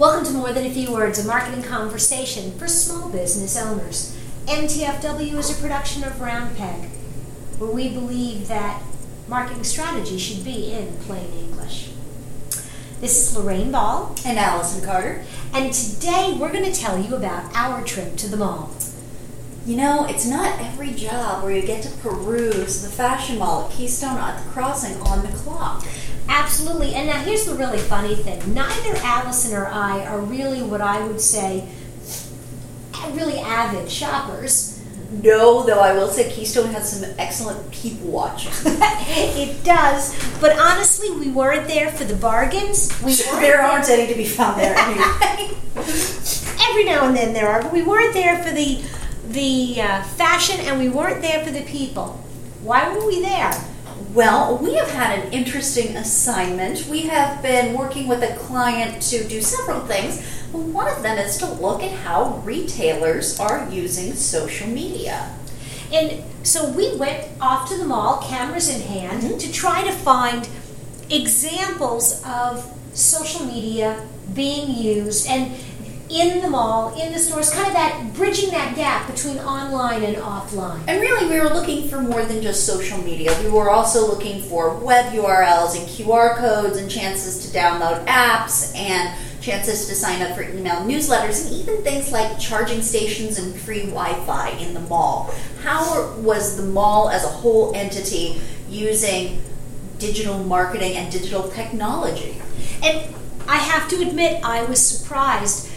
Welcome to More Than a Few Words, a marketing conversation for small business owners. MTFW is a production of Round Peg, where we believe that marketing strategy should be in plain English. This is Lorraine Ball. And Allison Carter. And today we're going to tell you about our trip to the mall. You know, it's not every job where you get to peruse the fashion mall at Keystone at the Crossing on the clock. Absolutely. And now here's the really funny thing. Neither Allison or I are really what I would say really avid shoppers. No, though I will say Keystone has some excellent people watching. it does. But honestly, we weren't there for the bargains. We there aren't any to be found there. Every now and then there are, but we weren't there for the the uh, fashion and we weren't there for the people. Why were we there? Well, we have had an interesting assignment. We have been working with a client to do several things. One of them is to look at how retailers are using social media. And so we went off to the mall, cameras in hand, mm-hmm. to try to find examples of social media being used. And in the mall, in the stores, kind of that bridging that gap between online and offline. And really, we were looking for more than just social media. We were also looking for web URLs and QR codes and chances to download apps and chances to sign up for email newsletters and even things like charging stations and free Wi-Fi in the mall. How was the mall as a whole entity using digital marketing and digital technology? And I have to admit, I was surprised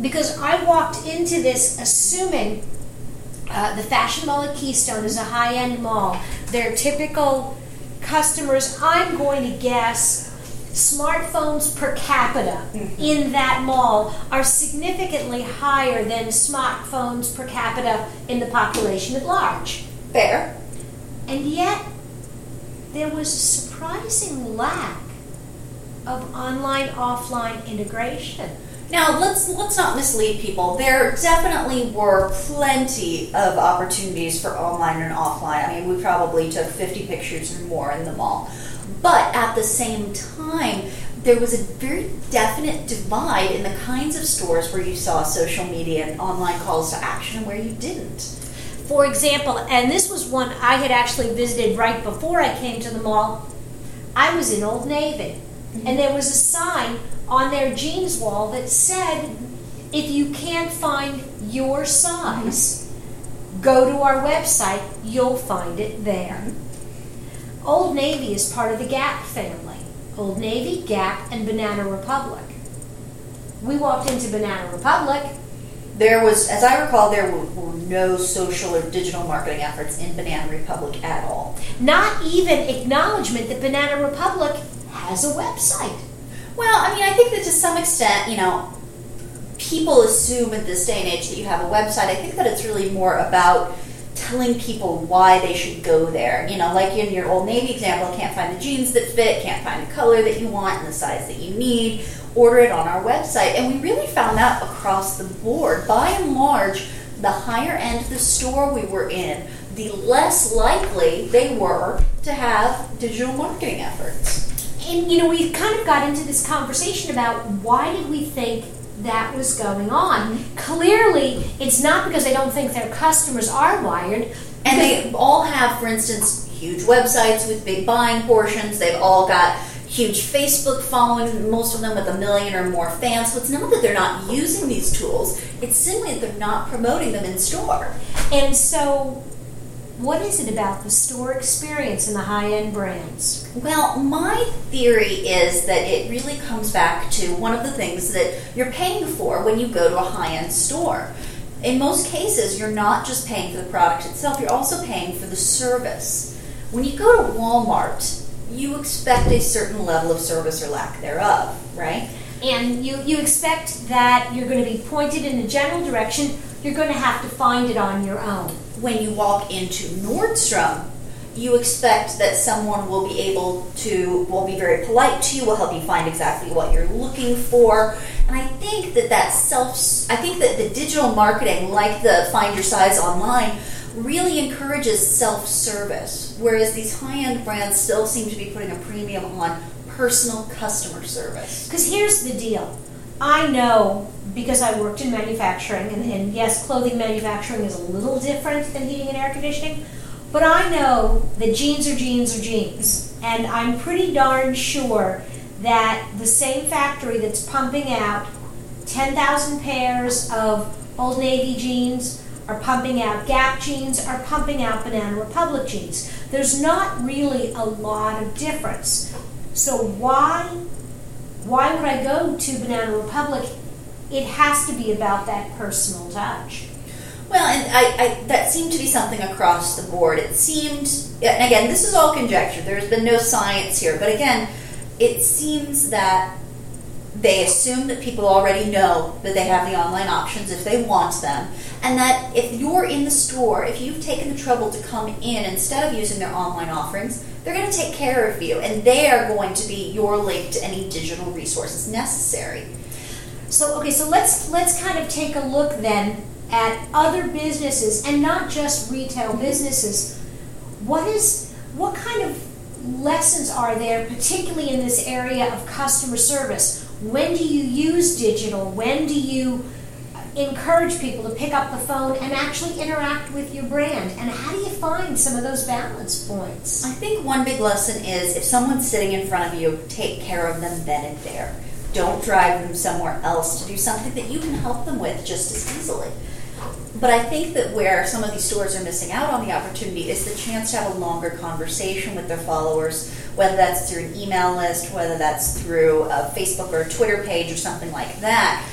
because I walked into this assuming uh, the Fashion Mall at Keystone is a high end mall. Their typical customers, I'm going to guess, smartphones per capita mm-hmm. in that mall are significantly higher than smartphones per capita in the population at large. Fair. And yet, there was a surprising lack of online offline integration. Now let's let's not mislead people. There definitely were plenty of opportunities for online and offline. I mean, we probably took 50 pictures or more in the mall. But at the same time, there was a very definite divide in the kinds of stores where you saw social media and online calls to action and where you didn't. For example, and this was one I had actually visited right before I came to the mall. I was in Old Navy, mm-hmm. and there was a sign on their jeans wall that said, if you can't find your size, go to our website, you'll find it there. Old Navy is part of the Gap family. Old Navy, Gap, and Banana Republic. We walked into Banana Republic. There was, as I recall, there were, were no social or digital marketing efforts in Banana Republic at all. Not even acknowledgement that Banana Republic has a website. Well, I mean, I think that to some extent, you know, people assume at this day and age that you have a website. I think that it's really more about telling people why they should go there. You know, like in your Old Navy example, can't find the jeans that fit, can't find the color that you want and the size that you need. Order it on our website. And we really found that across the board. By and large, the higher end of the store we were in, the less likely they were to have digital marketing efforts and you know, we kind of got into this conversation about why did we think that was going on. Mm-hmm. Clearly, it's not because they don't think their customers are wired. And they all have, for instance, huge websites with big buying portions. They've all got huge Facebook following, most of them with a million or more fans. So it's not that they're not using these tools, it's simply that they're not promoting them in store. And so what is it about the store experience in the high end brands? Well, my theory is that it really comes back to one of the things that you're paying for when you go to a high end store. In most cases, you're not just paying for the product itself, you're also paying for the service. When you go to Walmart, you expect a certain level of service or lack thereof, right? And you, you expect that you're going to be pointed in a general direction, you're going to have to find it on your own when you walk into Nordstrom, you expect that someone will be able to will be very polite to you will help you find exactly what you're looking for. And i think that that self i think that the digital marketing like the find your size online really encourages self-service whereas these high-end brands still seem to be putting a premium on personal customer service. Because here's the deal I know because I worked in manufacturing, and, and yes, clothing manufacturing is a little different than heating and air conditioning, but I know that jeans are jeans are jeans. And I'm pretty darn sure that the same factory that's pumping out 10,000 pairs of Old Navy jeans are pumping out Gap jeans, are pumping out Banana Republic jeans. There's not really a lot of difference. So why why would I go to Banana Republic? It has to be about that personal touch. Well, and I, I, that seemed to be something across the board. It seemed, and again, this is all conjecture. There's been no science here, but again, it seems that they assume that people already know that they have the online options if they want them, and that if you're in the store, if you've taken the trouble to come in instead of using their online offerings, they're going to take care of you, and they are going to be your link to any digital resources necessary. So okay, so let's let's kind of take a look then at other businesses and not just retail businesses. What is what kind of lessons are there, particularly in this area of customer service? When do you use digital? When do you encourage people to pick up the phone and actually interact with your brand? And how do you find some of those balance points? I think one big lesson is if someone's sitting in front of you, take care of them then and there. Don't drive them somewhere else to do something that you can help them with just as easily. But I think that where some of these stores are missing out on the opportunity is the chance to have a longer conversation with their followers, whether that's through an email list, whether that's through a Facebook or a Twitter page or something like that.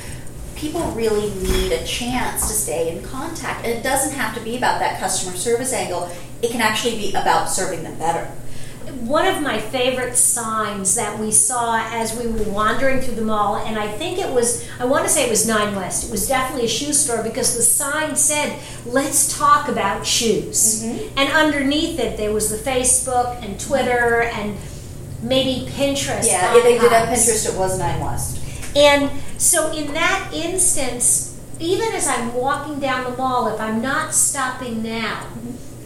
People really need a chance to stay in contact. And it doesn't have to be about that customer service angle, it can actually be about serving them better one of my favorite signs that we saw as we were wandering through the mall, and I think it was, I want to say it was Nine West. It was definitely a shoe store because the sign said, let's talk about shoes. Mm-hmm. And underneath it, there was the Facebook and Twitter and maybe Pinterest. Yeah, if they did have Pinterest, it was Nine West. And so in that instance, even as I'm walking down the mall, if I'm not stopping now,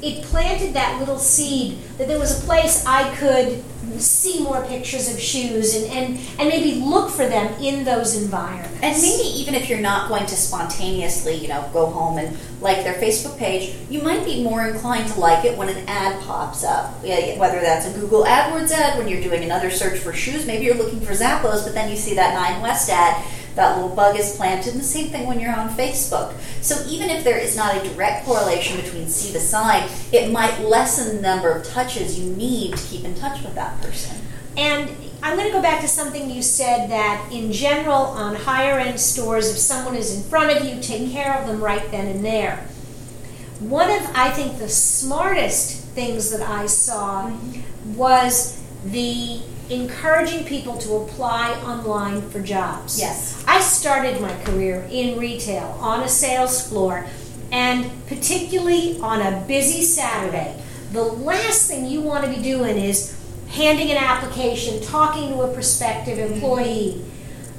it planted that little seed that there was a place I could see more pictures of shoes and, and, and maybe look for them in those environments. And maybe even if you're not going to spontaneously, you know, go home and like their Facebook page, you might be more inclined to like it when an ad pops up. Whether that's a Google AdWords ad when you're doing another search for shoes, maybe you're looking for Zappos, but then you see that Nine West ad that little bug is planted. And the same thing when you're on Facebook. So even if there is not a direct correlation between see the sign, it might lessen the number of touches you need to keep in touch with that person. And I'm going to go back to something you said that in general on higher end stores, if someone is in front of you, take care of them right then and there. One of, I think, the smartest things that I saw mm-hmm. was the encouraging people to apply online for jobs. Yes. I started my career in retail on a sales floor, and particularly on a busy Saturday, the last thing you want to be doing is handing an application, talking to a prospective employee.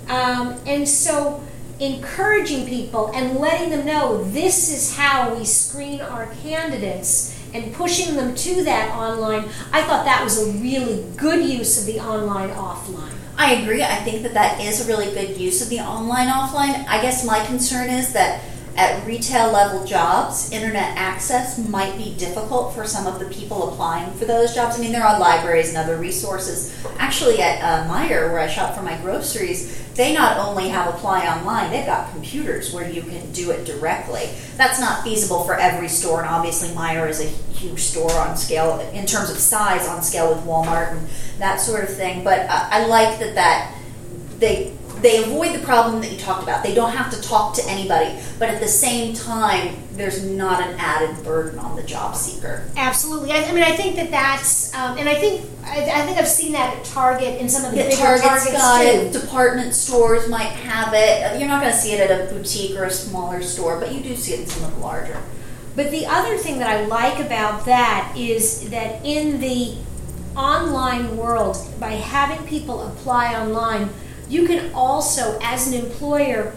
Um, and so, encouraging people and letting them know this is how we screen our candidates and pushing them to that online, I thought that was a really good use of the online offline. I agree. I think that that is a really good use of the online offline. I guess my concern is that at retail level jobs, internet access might be difficult for some of the people applying for those jobs. I mean, there are libraries and other resources. Actually, at uh, Meijer, where I shop for my groceries, they not only have apply online, they've got computers where you can do it directly. That's not feasible for every store, and obviously Meijer is a huge store on scale in terms of size, on scale with Walmart and that sort of thing. But uh, I like that that they they avoid the problem that you talked about. They don't have to talk to anybody, but at the same time, there's not an added burden on the job seeker. Absolutely. I, I mean, I think that that's, um, and I think I, I, think I've seen that at Target in some of the yeah, bigger Target's Targets got too. it. Department stores might have it. You're not going to see it at a boutique or a smaller store, but you do see it in some of the larger. But the other thing that I like about that is that in the online world, by having people apply online you can also, as an employer,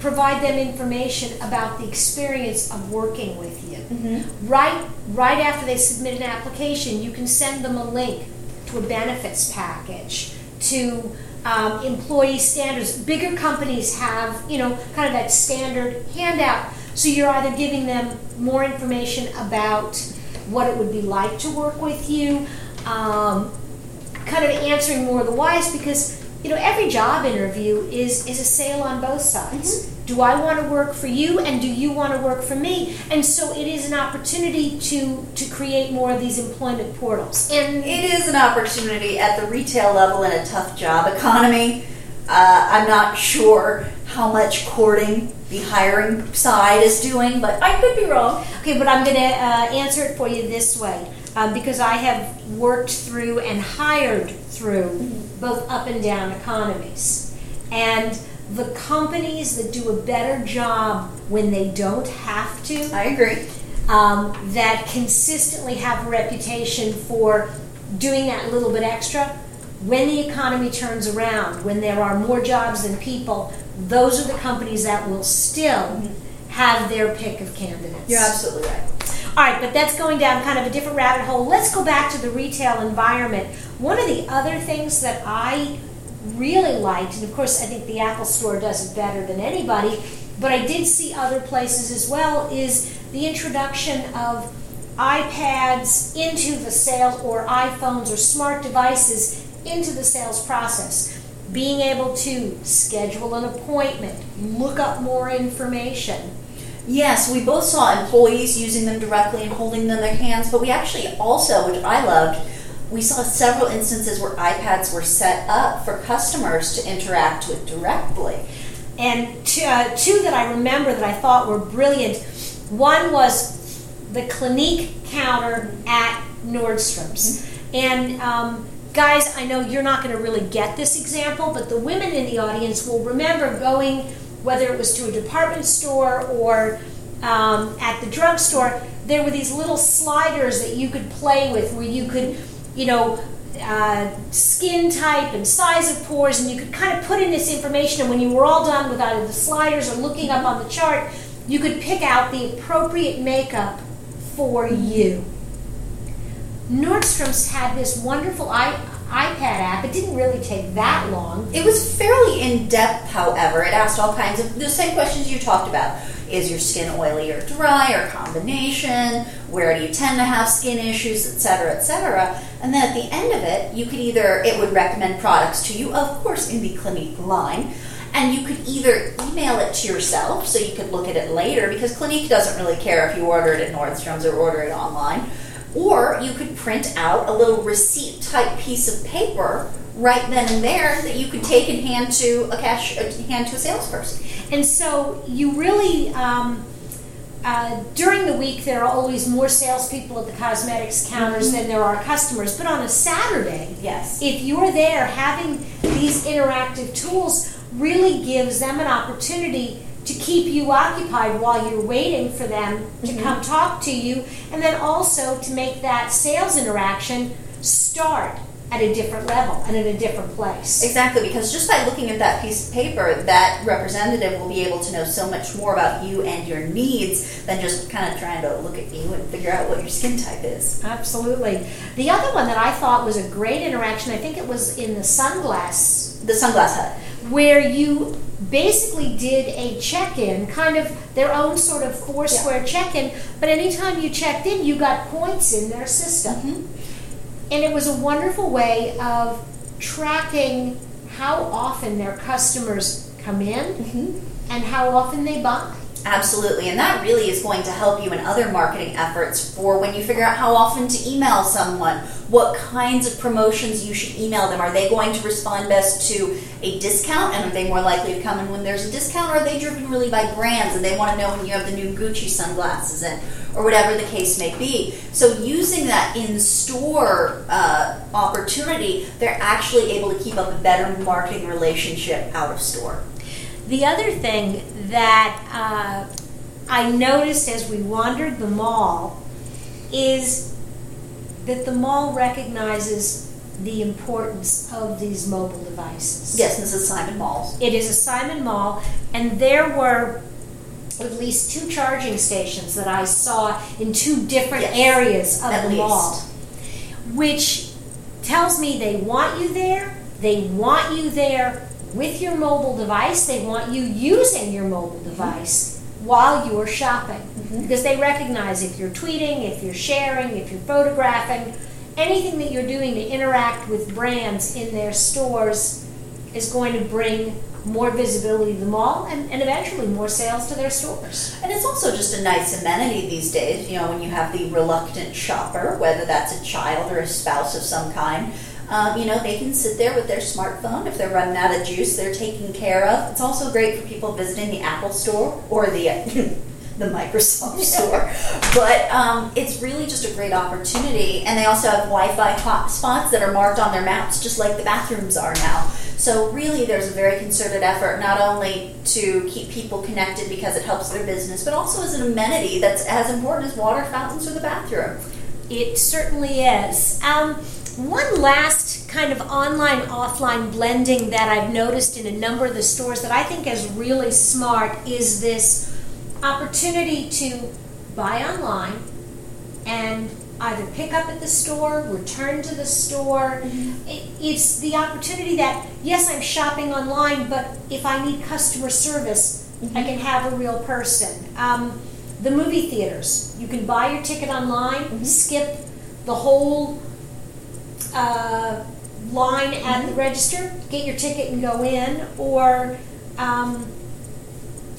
provide them information about the experience of working with you. Mm-hmm. Right, right after they submit an application, you can send them a link to a benefits package, to um, employee standards. Bigger companies have, you know, kind of that standard handout. So you're either giving them more information about what it would be like to work with you, um, kind of answering more of the whys because you know every job interview is is a sale on both sides. Mm-hmm. Do I want to work for you, and do you want to work for me? And so it is an opportunity to to create more of these employment portals. And it is an opportunity at the retail level in a tough job economy. Uh, I'm not sure how much courting the hiring side is doing, but I could be wrong. Okay, but I'm going to uh, answer it for you this way um, because I have worked through and hired through mm-hmm. Both up and down economies. And the companies that do a better job when they don't have to. I agree. Um, that consistently have a reputation for doing that little bit extra. When the economy turns around, when there are more jobs than people, those are the companies that will still mm-hmm. have their pick of candidates. You're absolutely right. All right, but that's going down kind of a different rabbit hole. Let's go back to the retail environment. One of the other things that I really liked, and of course, I think the Apple Store does it better than anybody, but I did see other places as well, is the introduction of iPads into the sales or iPhones or smart devices into the sales process. Being able to schedule an appointment, look up more information, Yes, we both saw employees using them directly and holding them in their hands, but we actually also, which I loved, we saw several instances where iPads were set up for customers to interact with directly. And two, uh, two that I remember that I thought were brilliant. One was the Clinique counter at Nordstrom's. Mm-hmm. And um, guys, I know you're not going to really get this example, but the women in the audience will remember going whether it was to a department store or um, at the drugstore, there were these little sliders that you could play with where you could, you know, uh, skin type and size of pores, and you could kind of put in this information. And when you were all done with either the sliders or looking up on the chart, you could pick out the appropriate makeup for you. Nordstrom's had this wonderful I, iPad app. It didn't really take that long. It was fairly in depth, however. It asked all kinds of the same questions you talked about. Is your skin oily or dry or combination? Where do you tend to have skin issues, etc., etc.? And then at the end of it, you could either it would recommend products to you, of course, in the Clinique line, and you could either email it to yourself so you could look at it later because Clinique doesn't really care if you order it at Nordstrom's or order it online or you could print out a little receipt type piece of paper right then and there that you could take and hand to a cash uh, hand to a salesperson. And so you really um, uh, during the week there are always more salespeople at the cosmetics counters mm-hmm. than there are customers. But on a Saturday, yes, if you're there, having these interactive tools really gives them an opportunity to keep you occupied while you're waiting for them to mm-hmm. come talk to you, and then also to make that sales interaction start at a different level and in a different place. Exactly, because just by looking at that piece of paper, that representative will be able to know so much more about you and your needs than just kind of trying to look at you and figure out what your skin type is. Absolutely. The other one that I thought was a great interaction, I think it was in the sunglass. The sunglass hut. Where you basically did a check-in, kind of their own sort of Foursquare yeah. check-in. But anytime you checked in, you got points in their system, mm-hmm. and it was a wonderful way of tracking how often their customers come in mm-hmm. and how often they buy. Absolutely, and that really is going to help you in other marketing efforts for when you figure out how often to email someone, what kinds of promotions you should email them. Are they going to respond best to a discount, and are they more likely to come in when there's a discount, or are they driven really by brands and they want to know when you have the new Gucci sunglasses in, or whatever the case may be? So, using that in store uh, opportunity, they're actually able to keep up a better marketing relationship out of store. The other thing that uh, I noticed as we wandered the mall is that the mall recognizes the importance of these mobile devices. Yes, this is Simon Mall. It is a Simon Mall, and there were at least two charging stations that I saw in two different yes, areas of the least. mall, which tells me they want you there They want you there with your mobile device. They want you using your mobile device while you're shopping mm-hmm. because they recognize if you're tweeting, if you're sharing, if you're photographing, anything that you're doing to interact with brands in their stores is going to bring more visibility to the mall and, and eventually more sales to their stores. And it's also just a nice amenity these days, you know, when you have the reluctant shopper, whether that's a child or a spouse of some kind. Um, you know, they can sit there with their smartphone. If they're running out of juice, they're taken care of. It's also great for people visiting the Apple store or the the Microsoft store. But um, it's really just a great opportunity. And they also have Wi-Fi hotspots that are marked on their maps, just like the bathrooms are now. So really, there's a very concerted effort not only to keep people connected because it helps their business, but also as an amenity that's as important as water fountains or the bathroom. It certainly is. Um, one last kind of online offline blending that I've noticed in a number of the stores that I think is really smart is this opportunity to buy online and either pick up at the store, return to the store. Mm-hmm. It, it's the opportunity that, yes, I'm shopping online, but if I need customer service, mm-hmm. I can have a real person. Um, the movie theaters, you can buy your ticket online, mm-hmm. skip the whole uh, line at the register, get your ticket and go in, or um,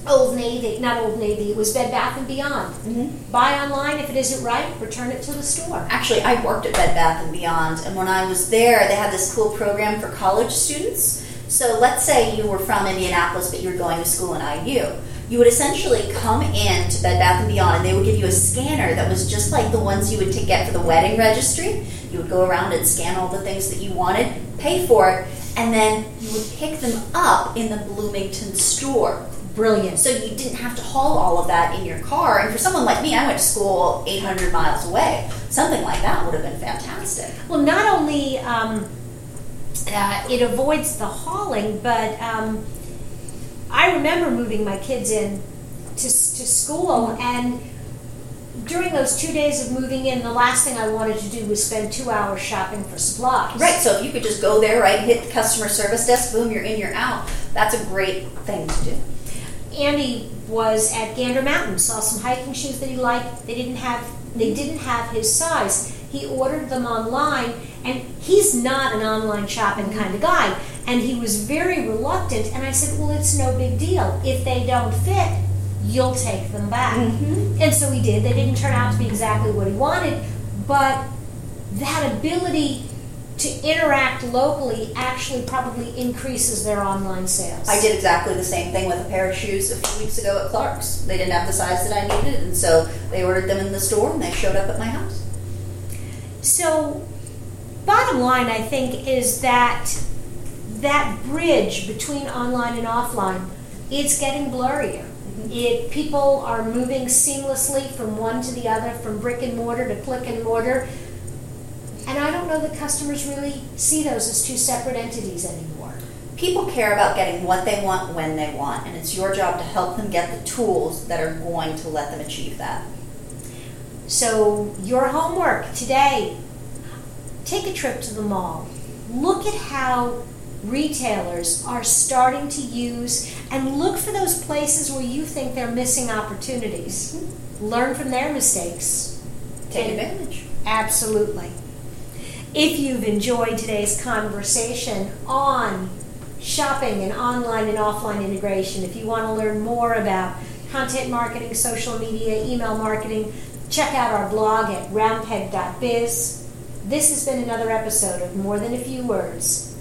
Old Navy, not Old Navy, it was Bed Bath and Beyond. Mm-hmm. Buy online if it isn't right, return it to the store. Actually, I worked at Bed Bath and Beyond, and when I was there, they had this cool program for college students. So let's say you were from Indianapolis, but you were going to school in IU. You would essentially come in to Bed Bath and Beyond, and they would give you a scanner that was just like the ones you would to get for the wedding registry. You would go around and scan all the things that you wanted, pay for it, and then you would pick them up in the Bloomington store. Brilliant. So you didn't have to haul all of that in your car. And for someone like me, I went to school 800 miles away. Something like that would have been fantastic. Well, not only um, uh, it avoids the hauling, but um, I remember moving my kids in to, to school and during those two days of moving in, the last thing I wanted to do was spend two hours shopping for supplies. Right, so if you could just go there, right, hit the customer service desk, boom, you're in, you're out. That's a great thing to do. Andy was at Gander Mountain, saw some hiking shoes that he liked. They didn't have they didn't have his size. He ordered them online, and he's not an online shopping kind of guy. And he was very reluctant. And I said, "Well, it's no big deal. If they don't fit, you'll take them back." Mm-hmm. And so he did. They didn't turn out to be exactly what he wanted, but that ability to interact locally actually probably increases their online sales. I did exactly the same thing with a pair of shoes a few weeks ago at Clark's. They didn't have the size that I needed, and so they ordered them in the store and they showed up at my house. So, bottom line, I think, is that that bridge between online and offline it's getting blurrier. Mm-hmm. It people are moving seamlessly from one to the other, from brick and mortar to click and mortar and I don't know that customers really see those as two separate entities anymore. People care about getting what they want when they want, and it's your job to help them get the tools that are going to let them achieve that. So, your homework today take a trip to the mall. Look at how retailers are starting to use and look for those places where you think they're missing opportunities. Mm-hmm. Learn from their mistakes. Take advantage. Absolutely. If you've enjoyed today's conversation on shopping and online and offline integration, if you want to learn more about content marketing, social media, email marketing, check out our blog at roundpeg.biz. This has been another episode of More Than a Few Words.